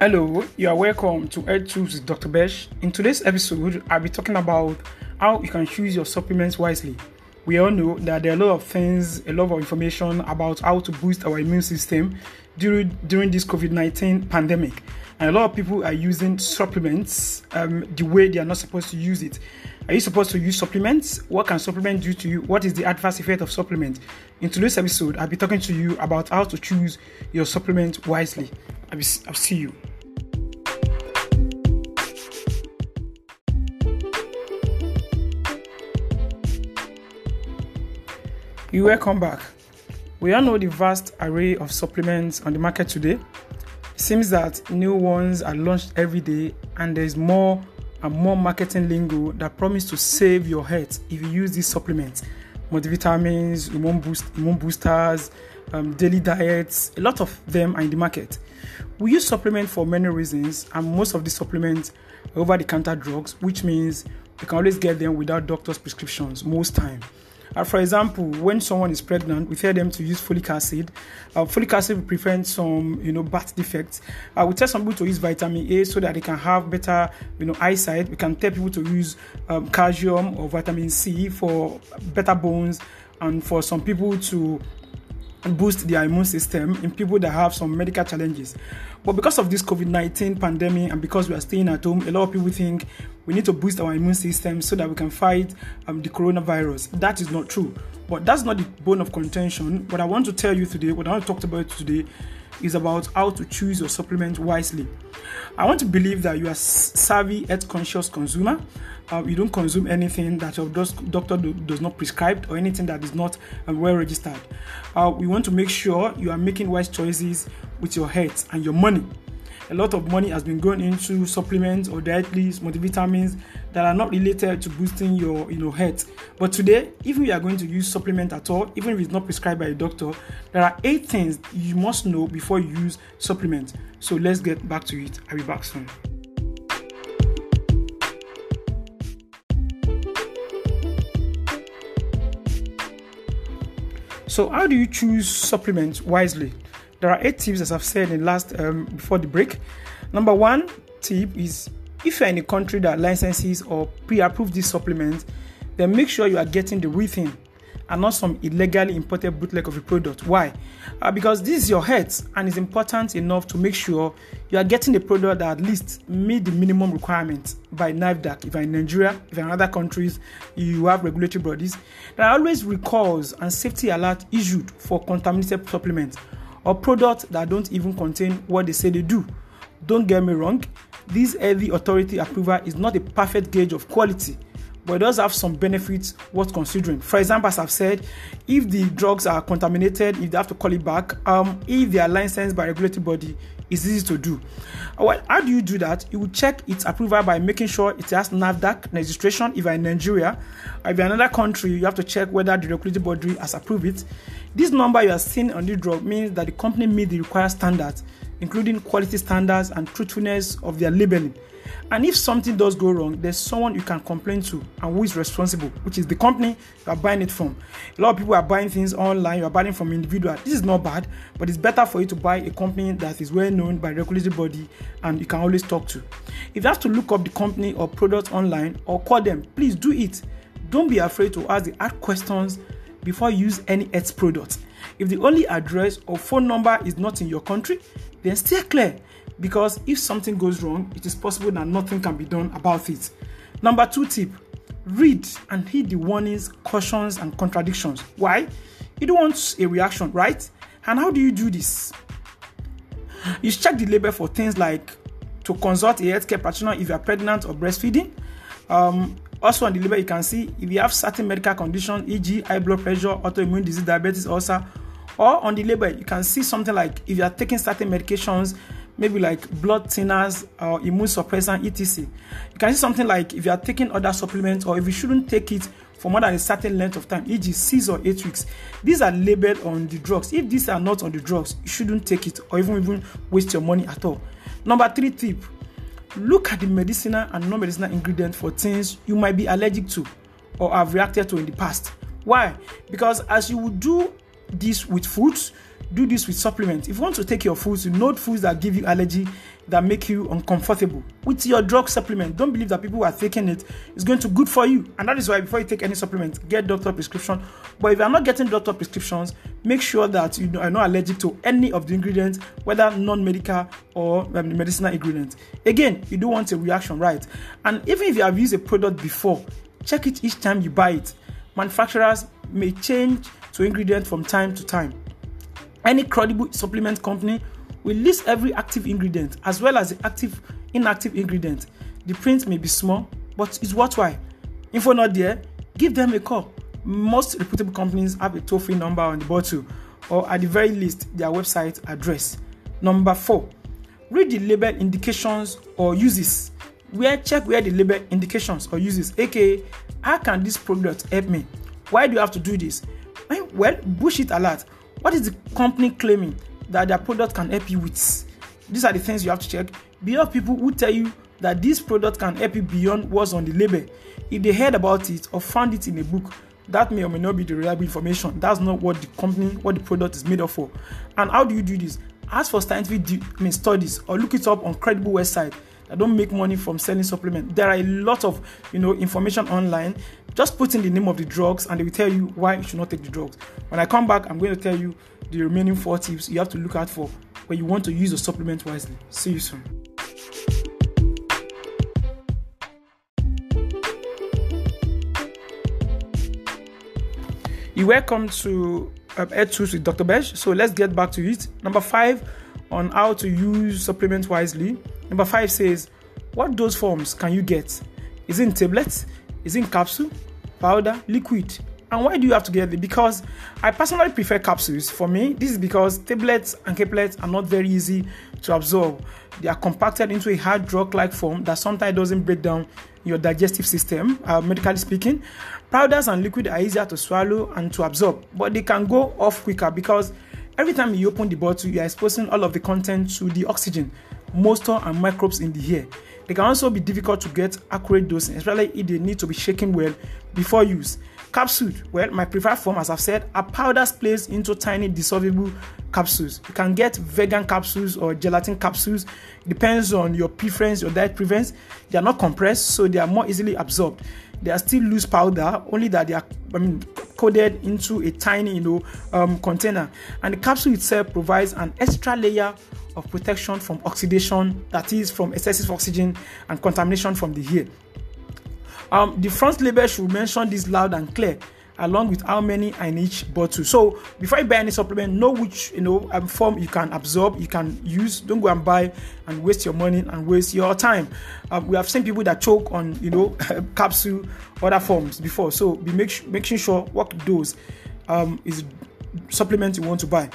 Hello, you are welcome to Ed Tools with Dr. Besh. In today's episode, I'll be talking about how you can choose your supplements wisely. We all know that there are a lot of things, a lot of information about how to boost our immune system during during this COVID-19 pandemic. And a lot of people are using supplements um, the way they are not supposed to use it. Are you supposed to use supplements? What can supplement do to you? What is the adverse effect of supplement? In today's episode, I'll be talking to you about how to choose your supplement wisely. I'll, be, I'll see you. You welcome back. We all know the vast array of supplements on the market today. It seems that new ones are launched every day, and there is more and more marketing lingo that promise to save your health if you use these supplements. Multivitamins, immune, boost, immune boosters, um, daily diets, a lot of them are in the market. We use supplements for many reasons, and most of the supplements are over the counter drugs, which means we can always get them without doctor's prescriptions most time. Uh, for example, when someone is pregnant, we tell them to use folic acid. Uh, folic acid will prevent some, you know, birth defects. Uh, we tell some people to use vitamin A so that they can have better, you know, eyesight. We can tell people to use um, calcium or vitamin C for better bones, and for some people to boost their immune system in people that have some medical challenges. But because of this COVID 19 pandemic and because we are staying at home, a lot of people think we need to boost our immune system so that we can fight um, the coronavirus. That is not true. But that's not the bone of contention. What I want to tell you today, what I want to talk about today, is about how to choose your supplement wisely. I want to believe that you are savvy, health conscious consumer. Uh, you don't consume anything that your doctor do, does not prescribe or anything that is not uh, well registered. Uh, we want to make sure you are making wise choices with your health and your money a lot of money has been going into supplements or dietaries, multivitamins that are not related to boosting your you know health. But today, if you are going to use supplement at all, even if it's not prescribed by a doctor, there are eight things you must know before you use supplement. So let's get back to it. I'll be back soon. So, how do you choose supplements wisely? There are eight tips, as I've said in last um, before the break. Number one tip is if you're in a country that licenses or pre-approves these supplements, then make sure you are getting the real thing and not some illegally imported bootleg of a product. Why? Uh, because this is your health and it's important enough to make sure you are getting a product that at least meet the minimum requirements by NAFDAC. If you're in Nigeria, if you're in other countries, you have regulatory bodies. There are always recalls and safety alert issued for contaminated supplements or products that don't even contain what they say they do. Don't get me wrong, this heavy authority approval is not a perfect gauge of quality, but it does have some benefits worth considering. For example, as I've said, if the drugs are contaminated, if they have to call it back, um, if they are licensed by a regulatory body, it's easy to do. Well, how do you do that? You will check its approval by making sure it has NAFDAC registration if you're in Nigeria. If you're in another country, you have to check whether the regulatory body has approved it. This number you are seeing on the drug means that the company meet the required standards, including quality standards and truthfulness of their labeling. And if something does go wrong, there's someone you can complain to and who is responsible, which is the company you are buying it from. A lot of people are buying things online, you are buying from individual. This is not bad, but it's better for you to buy a company that is well known by regulatory body and you can always talk to. If you have to look up the company or product online or call them, please do it. Don't be afraid to ask the hard questions before you use any health product. If the only address or phone number is not in your country, then stay clear because if something goes wrong, it is possible that nothing can be done about it. Number two tip read and heed the warnings, cautions, and contradictions. Why? You don't want a reaction, right? And how do you do this? You check the label for things like to consult a healthcare practitioner if you are pregnant or breastfeeding. Um, also on the label, you can see if you have certain medical conditions, e.g., high blood pressure, autoimmune disease, diabetes, ulcer. Or on the label, you can see something like if you are taking certain medications, maybe like blood thinners or immune suppressant, etc. You can see something like if you are taking other supplements or if you shouldn't take it for more than a certain length of time, e.g., six or eight weeks. These are labeled on the drugs. If these are not on the drugs, you shouldn't take it or even even waste your money at all. Number three tip: look at the medicinal and non-medicinal ingredients for things you might be allergic to or have reacted to in the past. Why? Because as you would do this with foods, do this with supplements. If you want to take your foods, know foods that give you allergy, that make you uncomfortable. With your drug supplement, don't believe that people who are taking it is going to good for you. And that is why before you take any supplement, get doctor prescription. But if you are not getting doctor prescriptions, make sure that you are not allergic to any of the ingredients, whether non-medical or um, medicinal ingredients. Again, you don't want a reaction, right? And even if you have used a product before, check it each time you buy it. Manufacturers may change to ingredients from time to time. Any credible supplement company will list every active ingredient as well as the active inactive ingredient. The print may be small, but it's worthwhile. Info not there, give them a call. Most reputable companies have a toll free number on the bottle or at the very least their website address. Number four, read the label indications or uses. Where check where the label indications or uses, aka how can this product help me? Why do you have to do this? Well, bullshit alert. What is the company claiming that their product can help you with? These are the things you have to check. Beware of people who tell you that this product can help you beyond what's on the label. If they heard about it or found it in a book, that may or may not be the reliable information. That's not what the company, what the product is made of for. And how do you do this? Ask for scientific I mean, studies or look it up on credible website that don't make money from selling supplement. There are a lot of you know information online. Just put in the name of the drugs and they will tell you why you should not take the drugs. When I come back, I'm going to tell you the remaining four tips you have to look out for when you want to use a supplement wisely. See you soon. You're welcome to um, Ed Tools with Dr. Besh. So let's get back to it. Number five on how to use supplement wisely. Number five says, What dose forms can you get? Is it in tablets? Is in capsule, powder, liquid? And why do you have to get it? Because I personally prefer capsules. For me, this is because tablets and caplets are not very easy to absorb. They are compacted into a hard drug-like form that sometimes doesn't break down your digestive system, uh, medically speaking. Powders and liquid are easier to swallow and to absorb, but they can go off quicker because every time you open the bottle, you are exposing all of the content to the oxygen, moisture, and microbes in the air. They can also be difficult to get accurate dosing, especially if they need to be shaken well before use. Capsule, well, my preferred form, as I've said, are powders placed into tiny dissolvable capsules. You can get vegan capsules or gelatin capsules. Depends on your preference, your diet preference. They are not compressed, so they are more easily absorbed. They are still loose powder, only that they are, I mean, coated into a tiny, you know, um, container. And the capsule itself provides an extra layer of protection from oxidation, that is, from excessive oxygen and contamination from the air. Um, the front label should mention this loud and clear along with how many in each bottle. So before you buy any supplement, know which you know um, form you can absorb, you can use. Don't go and buy and waste your money and waste your time. Um, we have seen people that choke on you know capsule other forms before. So be make making sure what dose um, is supplement you want to buy.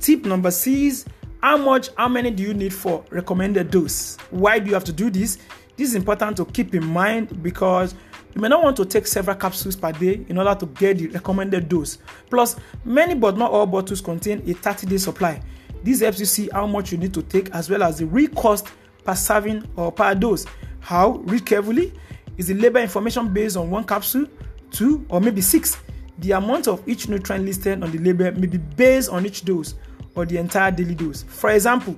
Tip number six: How much? How many do you need for recommended dose? Why do you have to do this? This is important to keep in mind because you may not want to take several capsules per day in order to get the recommended dose. Plus, many but not all bottles contain a 30 day supply. This helps you see how much you need to take as well as the real cost per serving or per dose. How? Read carefully. Is the label information based on one capsule, two, or maybe six? The amount of each nutrient listed on the label may be based on each dose or the entire daily dose. For example,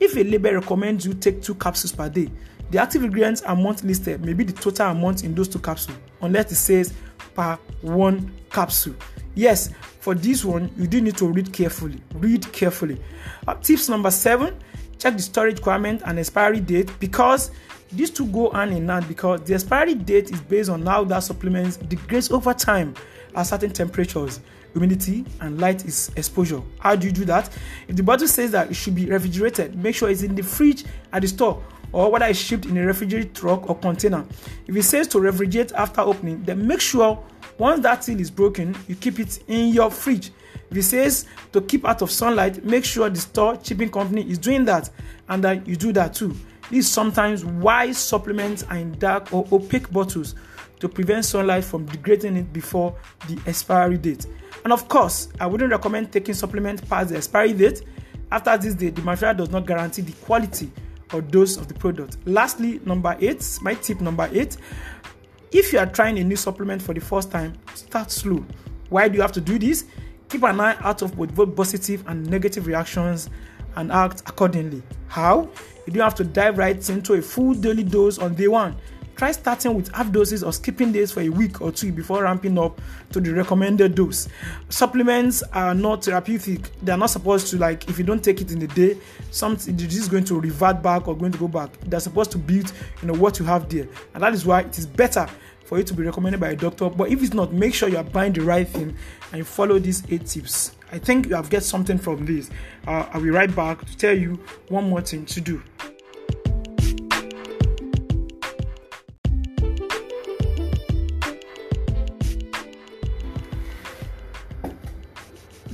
if a label recommends you take two capsules per day, the active ingredients amount listed may be the total amount in those two capsules, unless it says per one capsule. Yes, for this one, you do need to read carefully. Read carefully. Uh, tips number seven check the storage requirement and expiry date because these two go hand in hand because the expiry date is based on how that supplement degrades over time at certain temperatures humidity and light is exposure how do you do that if the bottle says that it should be refrigerated make sure it's in the fridge at the store or whether it's shipped in a refrigerated truck or container. If it says to refrigerate after opening, then make sure once that seal is broken, you keep it in your fridge. If it says to keep out of sunlight, make sure the store shipping company is doing that and that you do that too. This is sometimes why supplements are in dark or opaque bottles to prevent sunlight from degrading it before the expiry date. And of course, I wouldn't recommend taking supplements past the expiry date. After this date, the manufacturer does not guarantee the quality or dose of the product. Lastly, number eight, my tip number eight if you are trying a new supplement for the first time, start slow. Why do you have to do this? Keep an eye out of both positive and negative reactions and act accordingly. How? You don't have to dive right into a full daily dose on day one. Try starting with half doses or skipping days for a week or two before ramping up to the recommended dose. Supplements are not therapeutic. They are not supposed to like if you don't take it in a day, something the disease is going to revert back or going to go back. They're supposed to build you know what you have there, and that is why it is better for it to be recommended by a doctor. But if it's not, make sure you are buying the right thing and you follow these eight tips. I think you have get something from this. Uh, I'll be right back to tell you one more thing to do.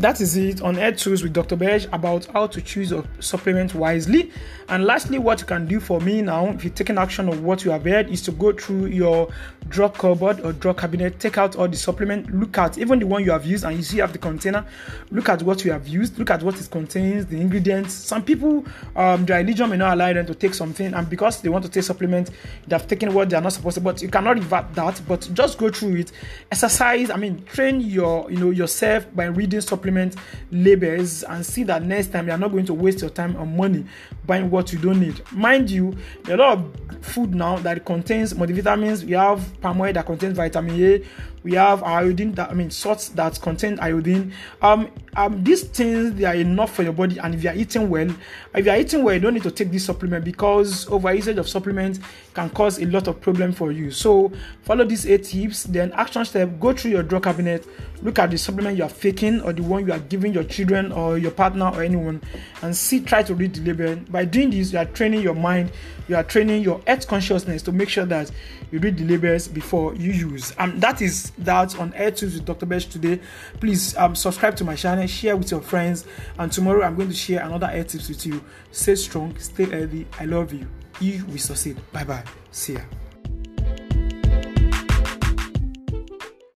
That is it on Air Tools with Dr. Bej about how to choose a supplement wisely. And lastly, what you can do for me now, if you're taking action of what you have heard, is to go through your drug cupboard or drug cabinet, take out all the supplement, look at even the one you have used, and you see you have the container. Look at what you have used, look at what it contains, the ingredients. Some people, um, their religion may not allow them to take something, and because they want to take supplement, they have taken what they are not supposed to. But you cannot revert that. But just go through it, exercise. I mean, train your you know yourself by reading supplement labels and see that next time you are not going to waste your time and money buying what you don't need. Mind you, there are a lot of food now that contains multivitamins. We have palm oil that contains vitamin A. We have iodine that I mean salts that contain iodine. Um, um, these things they are enough for your body, and if you are eating well, if you are eating well, you don't need to take this supplement because over usage of supplements can cause a lot of problem for you. So follow these eight tips. Then action step: go through your drug cabinet, look at the supplement you are faking or the one you are giving your children or your partner or anyone, and see. Try to read the label. By doing this, you are training your mind, you are training your health consciousness to make sure that you read the labels before you use. Um, that is that on Air Tools with Dr. Bej today. Please um subscribe to my channel, share with your friends, and tomorrow I'm going to share another air tips with you. Stay strong, stay healthy. I love you. You will succeed. Bye bye. See ya.